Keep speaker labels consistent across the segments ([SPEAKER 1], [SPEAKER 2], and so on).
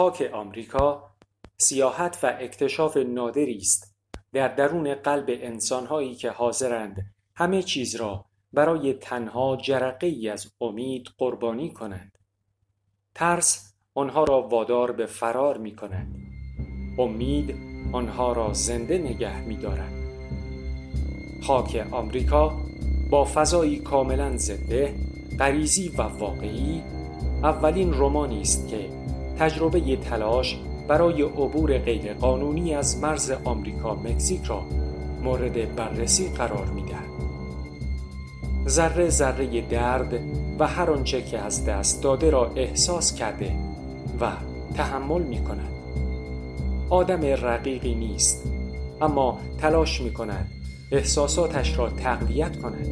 [SPEAKER 1] خاک آمریکا سیاحت و اکتشاف نادری است. در درون قلب انسانهایی که حاضرند همه چیز را برای تنها جرقه ای از امید قربانی کنند. ترس آنها را وادار به فرار می کند امید آنها را زنده نگه می دارد خاک آمریکا با فضایی کاملا زنده غریزی و واقعی اولین رومانی است که تجربه تلاش برای عبور غیرقانونی از مرز آمریکا مکزیک را مورد بررسی قرار می‌دهد. ذره ذره درد و هر آنچه که از دست داده را احساس کرده و تحمل می کند آدم رقیقی نیست اما تلاش می کند احساساتش را تقویت کند.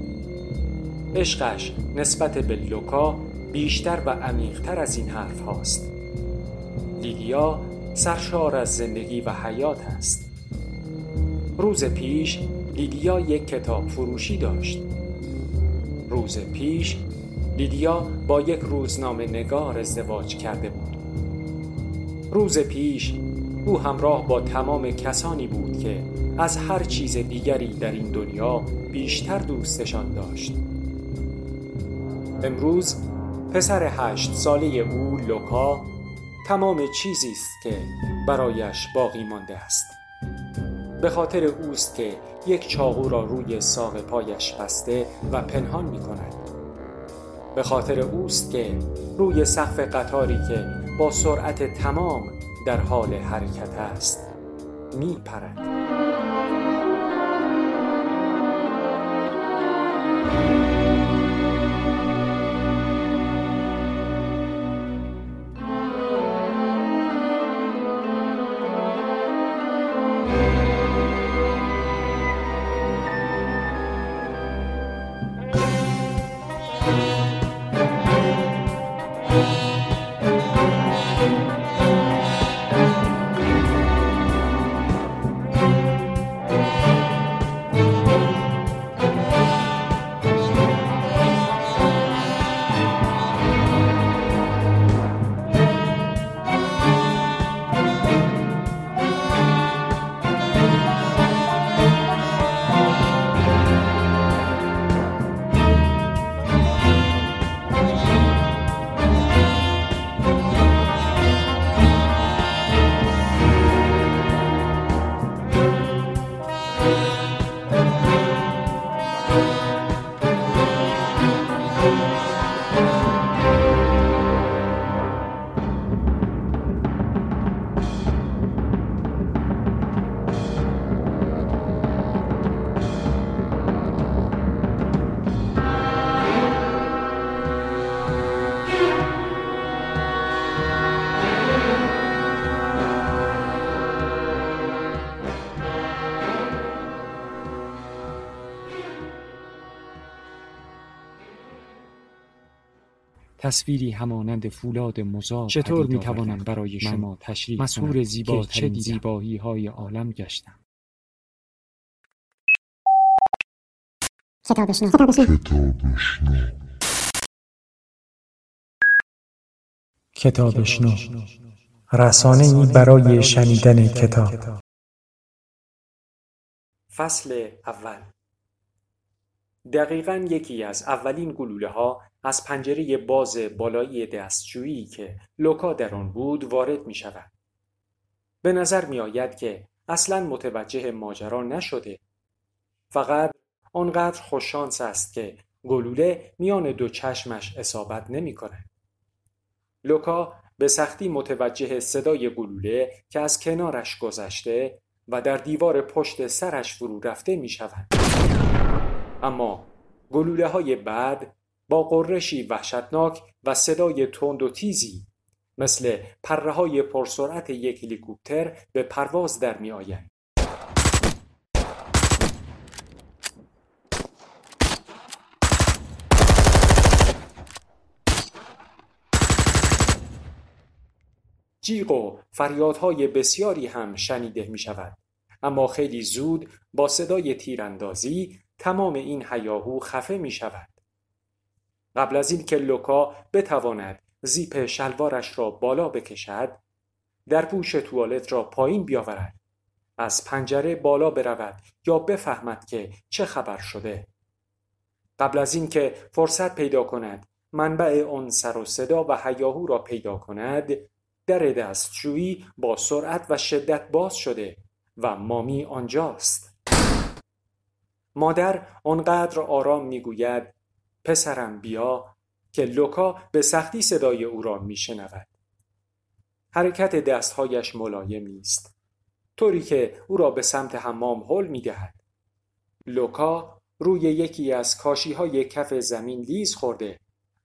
[SPEAKER 1] عشقش نسبت به لوکا بیشتر و عمیقتر از این حرف هاست. لیدیا سرشار از زندگی و حیات است روز پیش لیدیا یک کتاب فروشی داشت. روز پیش لیدیا با یک روزنامه نگار ازدواج کرده بود. روز پیش او همراه با تمام کسانی بود که از هر چیز دیگری در این دنیا بیشتر دوستشان داشت. امروز پسر هشت ساله او لوکا تمام چیزی است که برایش باقی مانده است به خاطر اوست که یک چاقو را روی ساق پایش بسته و پنهان می کند به خاطر اوست که روی سقف قطاری که با سرعت تمام در حال حرکت است می پرد.
[SPEAKER 2] تصویری همانند فولاد مزار چطور می توانم برای شما تشریح مسئول زیبا چه زیبایی های عالم گشتم.
[SPEAKER 3] کتابشنو کتابشنو رسانه ای برای شنیدن کتاب.
[SPEAKER 1] فصل اول. دقیقا یکی از اولین گلوله ها از پنجره باز بالایی دستشویی که لوکا در آن بود وارد می شود. به نظر می آید که اصلا متوجه ماجرا نشده. فقط آنقدر خوششانس است که گلوله میان دو چشمش اصابت نمی کنه. لوکا به سختی متوجه صدای گلوله که از کنارش گذشته و در دیوار پشت سرش فرو رفته می شود. اما گلوله های بعد با قرشی وحشتناک و صدای تند و تیزی مثل پره های پرسرعت یک هلیکوپتر به پرواز در می آیند. جیغ و فریادهای بسیاری هم شنیده می شود. اما خیلی زود با صدای تیراندازی تمام این هیاهو خفه می شود. قبل از این که لوکا بتواند زیپ شلوارش را بالا بکشد در پوش توالت را پایین بیاورد. از پنجره بالا برود یا بفهمد که چه خبر شده. قبل از اینکه فرصت پیدا کند منبع آن سر و صدا و هیاهو را پیدا کند در دستشویی با سرعت و شدت باز شده و مامی آنجاست. مادر آنقدر آرام می‌گوید پسرم بیا که لوکا به سختی صدای او را میشنود. حرکت دستهایش ملایم نیست. طوری که او را به سمت حمام هل می‌دهد. لوکا روی یکی از کاشی های کف زمین لیز خورده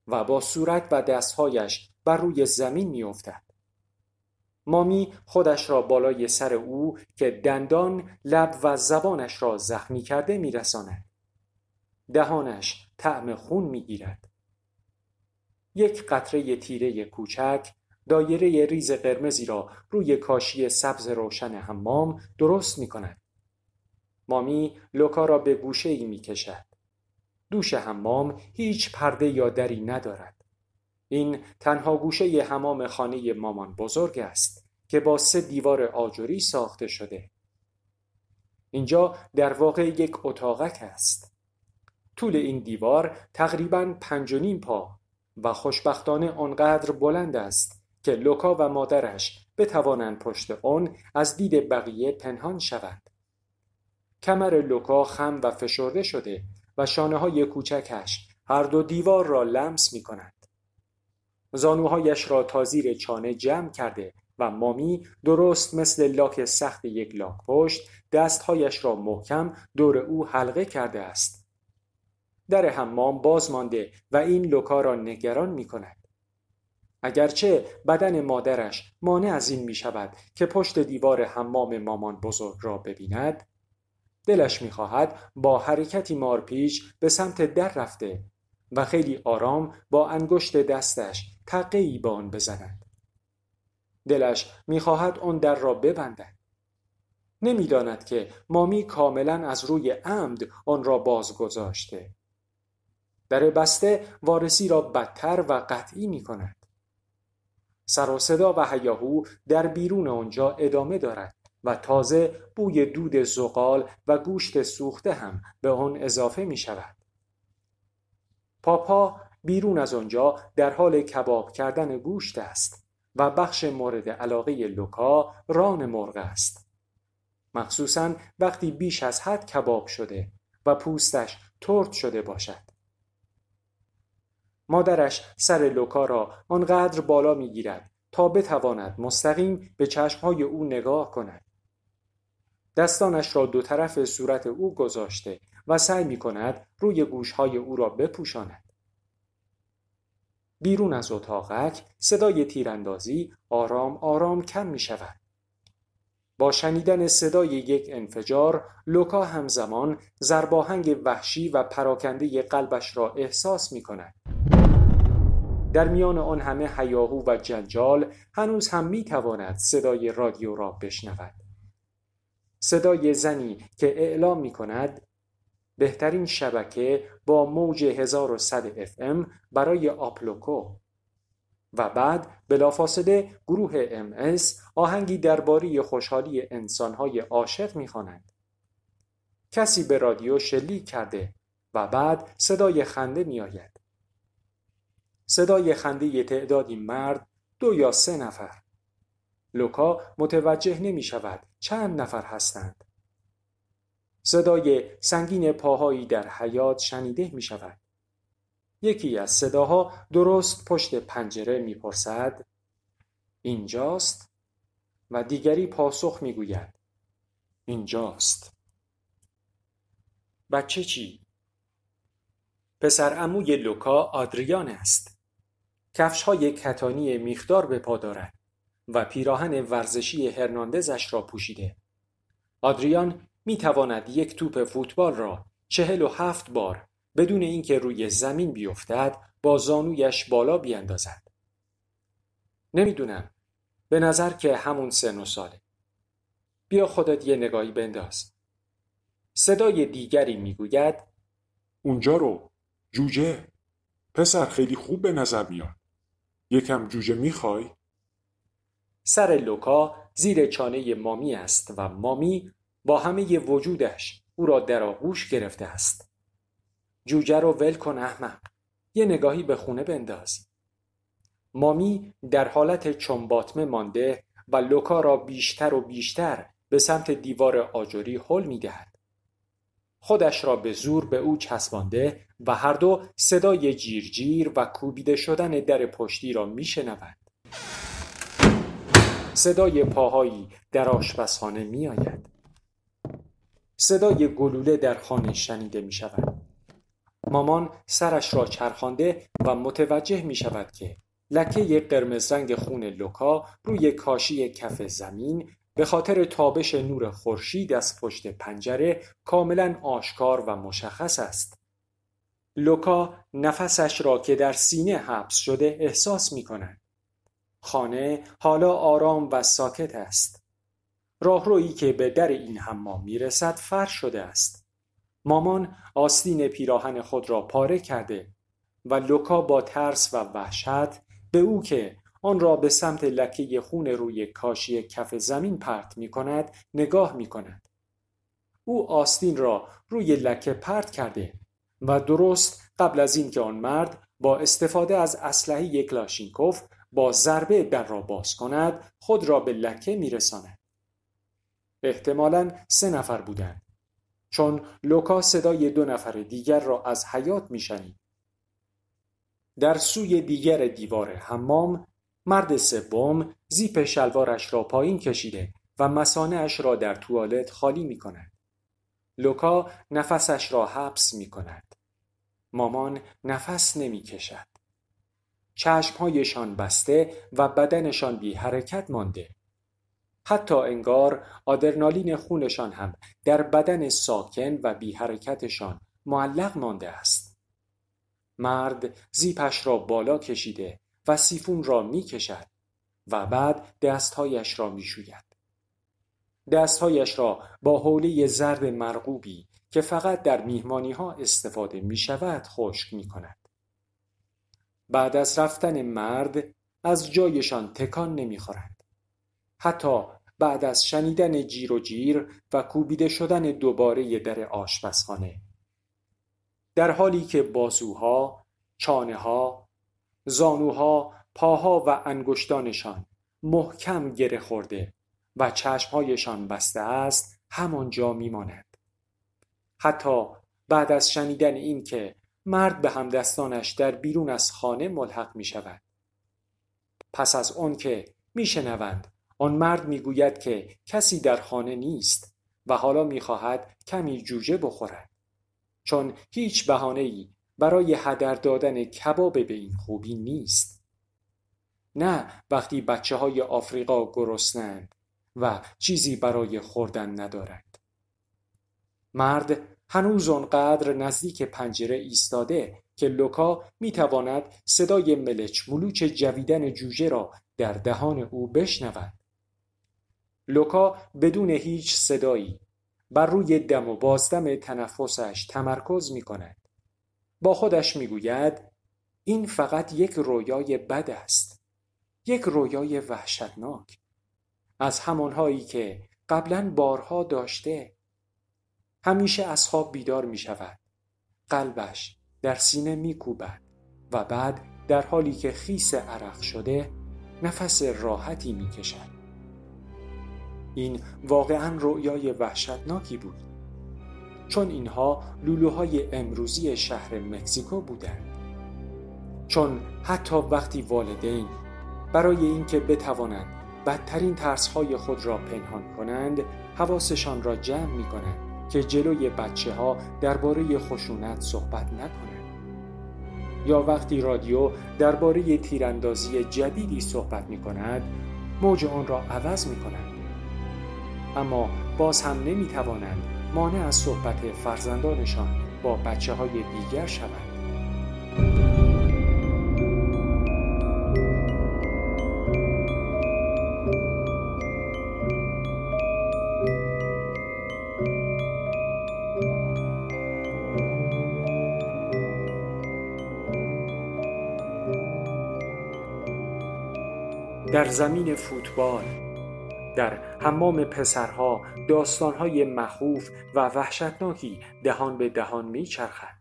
[SPEAKER 1] و با صورت و دستهایش بر روی زمین میافتد. مامی خودش را بالای سر او که دندان لب و زبانش را زخمی کرده میرساند دهانش طعم خون می‌گیرد یک قطره تیره کوچک دایره ریز قرمزی را روی کاشی سبز روشن حمام درست می کند. مامی لوکا را به گوشه ای می کشد. دوش حمام هیچ پرده یا دری ندارد. این تنها گوشه حمام خانه مامان بزرگ است که با سه دیوار آجوری ساخته شده. اینجا در واقع یک اتاقک است. طول این دیوار تقریبا پنج و نیم پا و خوشبختانه آنقدر بلند است که لوکا و مادرش بتوانند پشت آن از دید بقیه پنهان شود. کمر لوکا خم و فشرده شده و شانه های کوچکش هر دو دیوار را لمس می کند. زانوهایش را تا زیر چانه جمع کرده و مامی درست مثل لاک سخت یک لاک پشت دستهایش را محکم دور او حلقه کرده است. در حمام باز مانده و این لوکا را نگران می کند. اگرچه بدن مادرش مانع از این می شود که پشت دیوار حمام مامان بزرگ را ببیند دلش می خواهد با حرکتی مارپیچ به سمت در رفته و خیلی آرام با انگشت دستش تقیی به آن بزند. دلش می‌خواهد آن در را ببندد. نمی‌داند که مامی کاملا از روی عمد آن را باز گذاشته در بسته وارسی را بدتر و قطعی می کند سر و صدا و هیاهو در بیرون آنجا ادامه دارد و تازه بوی دود زغال و گوشت سوخته هم به آن اضافه می شود. پاپا بیرون از آنجا در حال کباب کردن گوشت است و بخش مورد علاقه لوکا ران مرغ است. مخصوصا وقتی بیش از حد کباب شده و پوستش ترد شده باشد. مادرش سر لوکا را آنقدر بالا می‌گیرد تا بتواند مستقیم به چشمهای او نگاه کند. دستانش را دو طرف صورت او گذاشته و سعی می کند روی گوشهای او را بپوشاند. بیرون از اتاقک صدای تیراندازی آرام آرام کم می شود. با شنیدن صدای یک انفجار لوکا همزمان زرباهنگ وحشی و پراکنده قلبش را احساس می کند. در میان آن همه حیاهو و جنجال هنوز هم می تواند صدای رادیو را بشنود. صدای زنی که اعلام می کند بهترین شبکه با موج 1100 FM برای آپلوکو و بعد بلافاصله گروه MS آهنگی درباره خوشحالی انسانهای عاشق می‌خواند. کسی به رادیو شلیک کرده و بعد صدای خنده میآید. صدای خنده تعدادی مرد دو یا سه نفر. لوکا متوجه نمی شود چند نفر هستند. صدای سنگین پاهایی در حیات شنیده می شود. یکی از صداها درست پشت پنجره می‌پرسد اینجاست و دیگری پاسخ می‌گوید اینجاست بچه چی؟ پسر عموی لوکا آدریان است. کفش های کتانی میخدار به پا دارد و پیراهن ورزشی هرناندزش را پوشیده. آدریان می تواند یک توپ فوتبال را چهل و هفت بار بدون اینکه روی زمین بیفتد با زانویش بالا بیاندازد. نمی‌دونم. به نظر که همون سن و ساله. بیا خودت یه نگاهی بنداز. صدای دیگری می‌گوید
[SPEAKER 4] اونجا رو جوجه پسر خیلی خوب به نظر میاد یکم جوجه می‌خوای؟
[SPEAKER 1] سر لوکا زیر چانه مامی است و مامی با همه وجودش او را در آغوش گرفته است جوجه رو ول کن احمق یه نگاهی به خونه بنداز مامی در حالت چنباتمه مانده و لوکا را بیشتر و بیشتر به سمت دیوار آجری حل می دهد. خودش را به زور به او چسبانده و هر دو صدای جیرجیر و کوبیده شدن در پشتی را می شنود. صدای پاهایی در آشپزخانه می آید. صدای گلوله در خانه شنیده می شود. مامان سرش را چرخانده و متوجه می شود که لکه قرمز رنگ خون لوکا روی کاشی کف زمین به خاطر تابش نور خورشید از پشت پنجره کاملا آشکار و مشخص است. لوکا نفسش را که در سینه حبس شده احساس می کند. خانه حالا آرام و ساکت است. راهرویی که به در این حمام می‌رسد فرش شده است. مامان آستین پیراهن خود را پاره کرده و لوکا با ترس و وحشت به او که آن را به سمت لکه خون روی کاشی کف زمین پرت می کند نگاه می کند. او آستین را روی لکه پرت کرده و درست قبل از اینکه آن مرد با استفاده از اسلحه کلاشینکوف با ضربه در را باز کند خود را به لکه میرساند احتمالا سه نفر بودند چون لوکا صدای دو نفر دیگر را از حیات میشنید در سوی دیگر دیوار حمام مرد سوم زیپ شلوارش را پایین کشیده و مسانهاش را در توالت خالی می کند. لوکا نفسش را حبس می کند. مامان نفس نمی کشد. چشمهایشان بسته و بدنشان بی حرکت مانده. حتی انگار آدرنالین خونشان هم در بدن ساکن و بی حرکتشان معلق مانده است. مرد زیپش را بالا کشیده و سیفون را می کشد و بعد دستهایش را می شوید. دستهایش را با حوله زرد مرغوبی که فقط در میهمانی ها استفاده می شود خشک می کند. بعد از رفتن مرد از جایشان تکان نمی خورند. حتی بعد از شنیدن جیر و جیر و کوبیده شدن دوباره در آشپزخانه در حالی که بازوها، چانه ها، زانوها، پاها و انگشتانشان محکم گره خورده و چشمهایشان بسته است همانجا میماند. حتی بعد از شنیدن این که مرد به همدستانش در بیرون از خانه ملحق می شود. پس از آن که میشنوند آن مرد می‌گوید که کسی در خانه نیست و حالا می‌خواهد کمی جوجه بخورد. چون هیچ ای برای هدر دادن کباب به این خوبی نیست. نه وقتی بچه های آفریقا گرسنند و چیزی برای خوردن ندارند. مرد هنوز آنقدر نزدیک پنجره ایستاده که لوکا می‌تواند صدای ملچ ملوچ جویدن جوجه را در دهان او بشنود. لوکا بدون هیچ صدایی بر روی دم و بازدم تنفسش تمرکز می کند. با خودش می گوید این فقط یک رویای بد است. یک رویای وحشتناک. از همانهایی که قبلا بارها داشته. همیشه از خواب بیدار می شود. قلبش در سینه می کوبد و بعد در حالی که خیس عرق شده نفس راحتی می کشد. این واقعا رؤیای وحشتناکی بود چون اینها لولوهای امروزی شهر مکزیکو بودند. چون حتی وقتی والدین برای اینکه بتوانند بدترین ترسهای خود را پنهان کنند حواسشان را جمع می کنند که جلوی بچه ها درباره خشونت صحبت نکنند. یا وقتی رادیو درباره تیراندازی جدیدی صحبت می کند موج آن را عوض می کنند اما باز هم نمی توانند مانع از صحبت فرزندانشان با بچه های دیگر شوند. در زمین فوتبال در حمام پسرها داستانهای مخوف و وحشتناکی دهان به دهان میچرخد.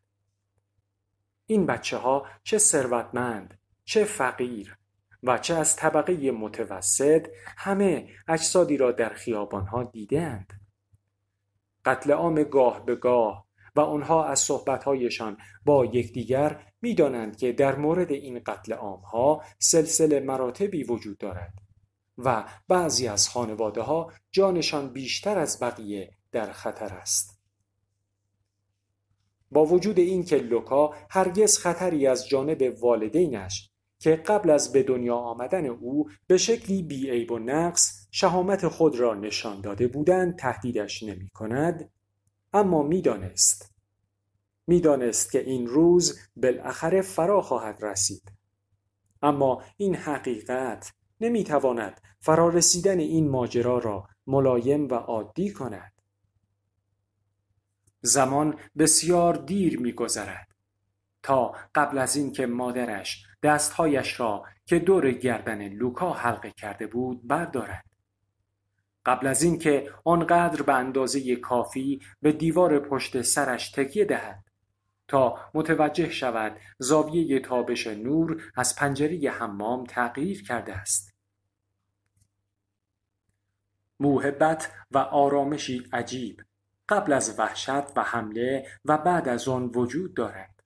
[SPEAKER 1] این بچه ها چه ثروتمند چه فقیر و چه از طبقه متوسط همه اجسادی را در خیابانها دیدند قتل عام گاه به گاه و آنها از صحبتهایشان با یکدیگر می‌دانند که در مورد این قتل عامها سلسله مراتبی وجود دارد. و بعضی از خانواده ها جانشان بیشتر از بقیه در خطر است. با وجود اینکه لوکا هرگز خطری از جانب والدینش که قبل از به دنیا آمدن او به شکلی بیعیب و نقص شهامت خود را نشان داده بودند تهدیدش نمی کند اما می‌دانست می‌دانست که این روز بالاخره فرا خواهد رسید اما این حقیقت نمی‌تواند فرارسیدن این ماجرا را ملایم و عادی کند. زمان بسیار دیر میگذرد تا قبل از اینکه مادرش دستهایش را که دور گردن لوکا حلقه کرده بود بردارد. قبل از اینکه آنقدر به اندازه کافی به دیوار پشت سرش تکیه دهد تا متوجه شود زاویه تابش نور از پنجره حمام تغییر کرده است. موهبت و آرامشی عجیب. قبل از وحشت و حمله و بعد از آن وجود دارد.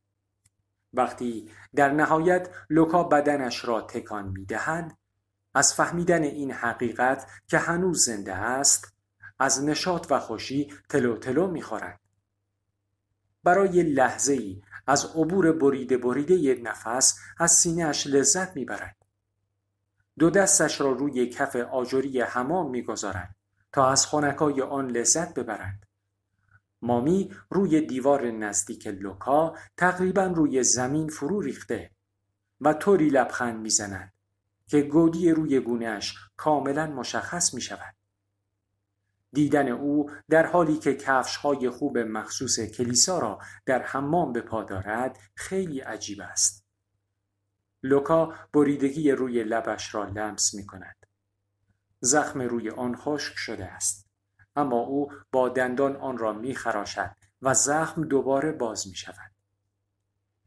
[SPEAKER 1] وقتی در نهایت لوکا بدنش را تکان می دهد از فهمیدن این حقیقت که هنوز زنده است از نشاط و خوشی تلو تلو می خورد. برای لحظه ای از عبور بریده بریده نفس از سینهش لذت می‌برد. دو دستش را روی کف آجری حمام می‌گذارد تا از خونکای آن لذت ببرد. مامی روی دیوار نزدیک لوکا تقریبا روی زمین فرو ریخته و طوری لبخند می‌زند که گودی روی گونهش کاملا مشخص می شود. دیدن او در حالی که کفش های خوب مخصوص کلیسا را در حمام به پا دارد خیلی عجیب است. لوکا بریدگی روی لبش را لمس می کند. زخم روی آن خشک شده است. اما او با دندان آن را می خراشد و زخم دوباره باز می شود.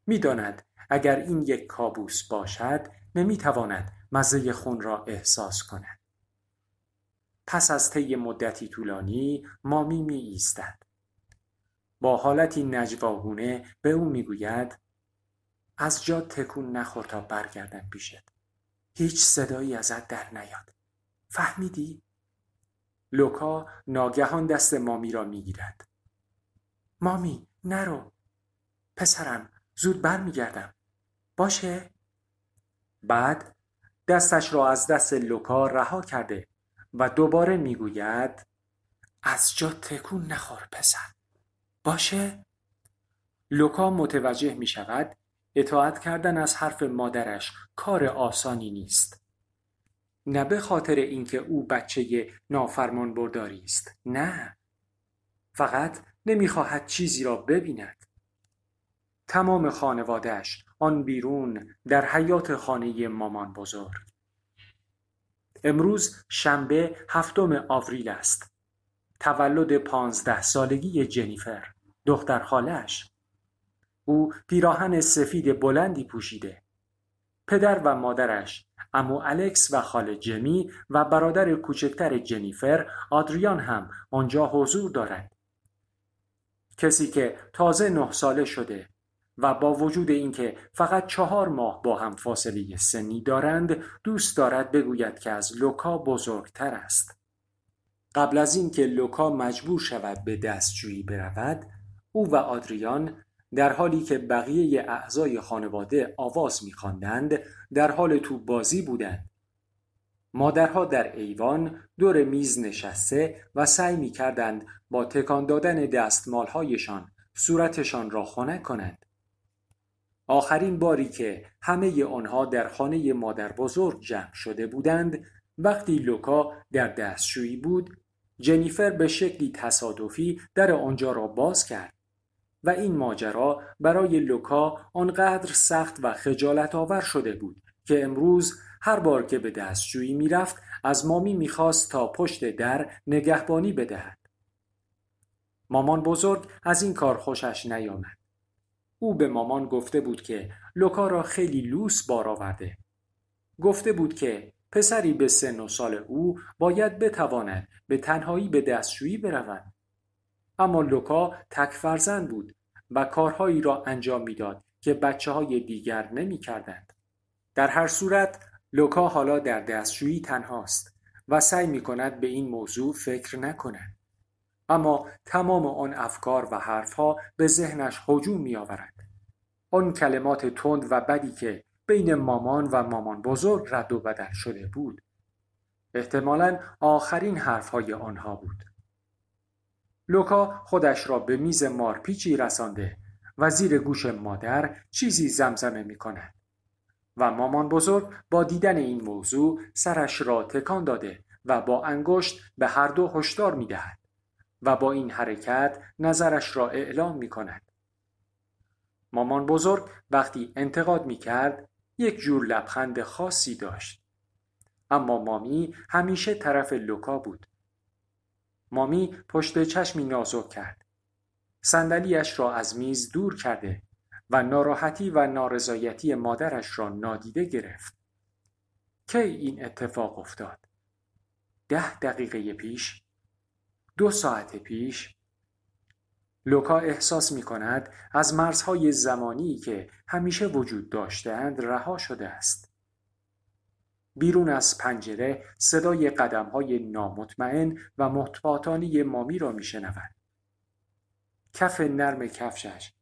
[SPEAKER 1] می داند اگر این یک کابوس باشد نمی تواند مزه خون را احساس کند. پس از طی مدتی طولانی مامی می ایستد. با حالتی نجواگونه به او می‌گوید از جا تکون نخور تا برگردم پیشت. هیچ صدایی ازت در نیاد. فهمیدی؟ لوکا ناگهان دست مامی را می‌گیرد. مامی نرو. پسرم زود برمیگردم. باشه؟ بعد دستش را از دست لوکا رها کرده و دوباره می‌گوید از جا تکون نخور پسر. باشه؟ لوکا متوجه می شود اطاعت کردن از حرف مادرش کار آسانی نیست. نه به خاطر اینکه او بچه نافرمان برداری است نه. فقط نمی‌خواهد چیزی را ببیند. تمام خانوادهش آن بیرون در حیات خانه مامان بزرگ. امروز شنبه هفتم آوریل است. تولد پانزده سالگی جنیفر دختر خالش او پیراهن سفید بلندی پوشیده. پدر و مادرش امو الکس و خاله جمی و برادر کوچکتر جنیفر آدریان هم آنجا حضور دارد کسی که تازه نه ساله شده و با وجود اینکه فقط چهار ماه با هم فاصله سنی دارند دوست دارد بگوید که از لوکا بزرگتر است. قبل از اینکه لوکا مجبور شود به دستجویی برود او و آدریان در حالی که بقیه اعضای خانواده آواز میخواندند در حال تو بازی بودند. مادرها در ایوان دور میز نشسته و سعی می‌کردند با تکان دادن دستمالهایشان صورتشان را خنک کنند. آخرین باری که همه آنها در خانه مادر بزرگ جمع شده بودند وقتی لوکا در دستشویی بود جنیفر به شکلی تصادفی در آنجا را باز کرد و این ماجرا برای لوکا آنقدر سخت و خجالت آور شده بود که امروز هر بار که به دستشویی می‌رفت از مامی می‌خواست تا پشت در نگهبانی بدهد. مامان بزرگ از این کار خوشش نیامد. او به مامان گفته بود که لوکا را خیلی لوس بار آورده. گفته بود که پسری به سن و سال او باید بتواند به تنهایی به دستشویی برود. اما لوکا تک فرزند بود و کارهایی را انجام می‌داد که بچه های دیگر نمی کردند. در هر صورت لوکا حالا در دستشویی تنهاست و سعی می کند به این موضوع فکر نکند. اما تمام آن افکار و حرفها به ذهنش هجوم می آورد. آن کلمات تند و بدی که بین مامان و مامان بزرگ رد و بدل شده بود. احتمالا آخرین حرفهای آنها بود. لوکا خودش را به میز مارپیچی رسانده و زیر گوش مادر چیزی زمزمه می کند. و مامان بزرگ با دیدن این موضوع سرش را تکان داده و با انگشت به هر دو هشدار می دهد و با این حرکت نظرش را اعلام می کند. مامان بزرگ وقتی انتقاد می کرد یک جور لبخند خاصی داشت. اما مامی همیشه طرف لوکا بود. مامی پشت چشمی نازک کرد. صندلیاش را از میز دور کرده و ناراحتی و نارضایتی مادرش را نادیده گرفت. کی این اتفاق افتاد؟ ده دقیقه پیش؟ دو ساعت پیش؟ لوکا احساس می کند از مرزهای زمانی که همیشه وجود داشتند رها شده است. بیرون از پنجره صدای قدم های نامطمئن و محتاطانه مامی را می شنود. کف نرم کفشش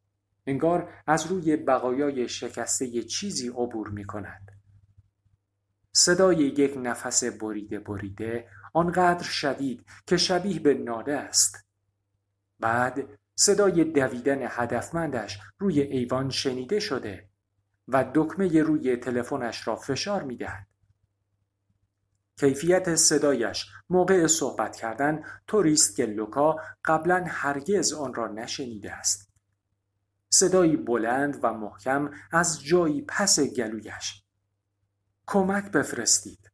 [SPEAKER 1] انگار از روی بقایای شکسته چیزی عبور می کند. صدای یک نفس بریده بریده آنقدر شدید که شبیه به ناله است. بعد صدای دویدن هدفمندش روی ایوان شنیده شده و دکمه روی تلفنش را فشار می دهد. کیفیت صدایش موقع صحبت کردن طوری است که لوکا قبلا هرگز آن را نشنیده است. صدایی بلند و محکم از جایی پس گلویش کمک بفرستید